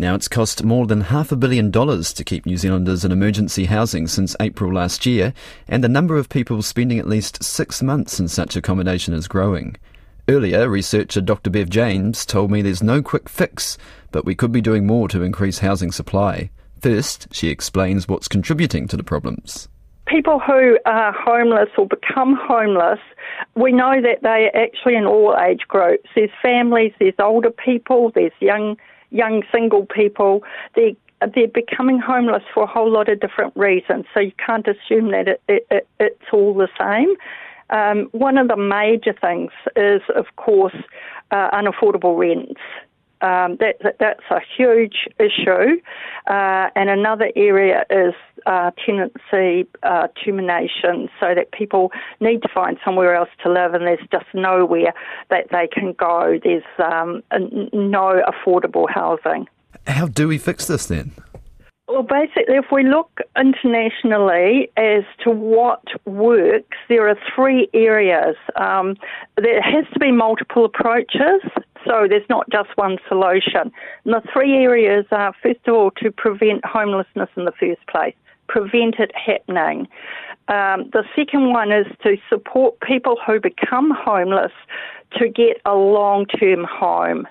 Now, it's cost more than half a billion dollars to keep New Zealanders in emergency housing since April last year, and the number of people spending at least six months in such accommodation is growing. Earlier, researcher Dr. Bev James told me there's no quick fix, but we could be doing more to increase housing supply. First, she explains what's contributing to the problems. People who are homeless or become homeless, we know that they're actually in all age groups. There's families, there's older people, there's young young single people. They're they're becoming homeless for a whole lot of different reasons. So you can't assume that it, it, it, it's all the same. Um, one of the major things is, of course, uh, unaffordable rents. Um, that, that, that's a huge issue. Uh, and another area is uh, tenancy uh, termination, so that people need to find somewhere else to live, and there's just nowhere that they can go. There's um, no affordable housing. How do we fix this then? Well, basically, if we look internationally as to what works, there are three areas. Um, there has to be multiple approaches, so there's not just one solution. And the three areas are, first of all, to prevent homelessness in the first place, prevent it happening. Um, the second one is to support people who become homeless to get a long term home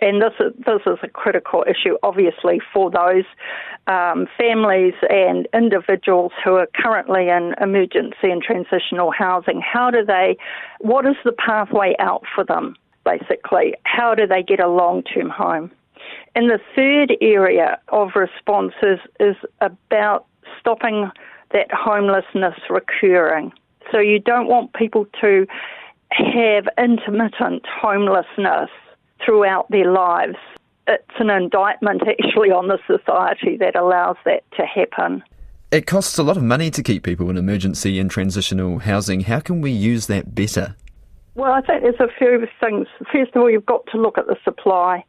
and this is, this is a critical issue, obviously, for those um, families and individuals who are currently in emergency and transitional housing. How do they, what is the pathway out for them, basically? How do they get a long term home? And the third area of responses is about stopping that homelessness recurring. So you don't want people to have intermittent homelessness throughout their lives. It's an indictment actually on the society that allows that to happen. It costs a lot of money to keep people in emergency and transitional housing. How can we use that better? Well, I think there's a few things. First of all, you've got to look at the supply,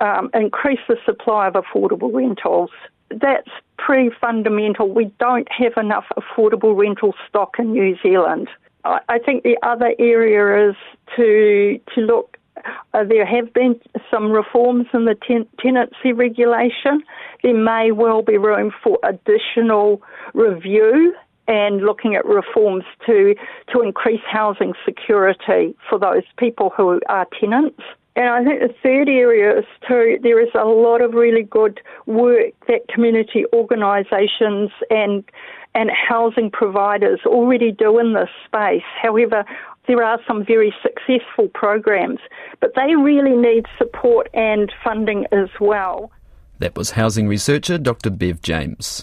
um, increase the supply of affordable rentals. That's pretty fundamental. We don't have enough affordable rental stock in New Zealand. I, think the other area is to to look uh, there have been some reforms in the ten- tenancy regulation. There may well be room for additional review and looking at reforms to to increase housing security for those people who are tenants. And I think the third area is too, there is a lot of really good work that community organisations and and housing providers already do in this space. However, there are some very successful programs, but they really need support and funding as well. That was housing researcher Dr. Bev James.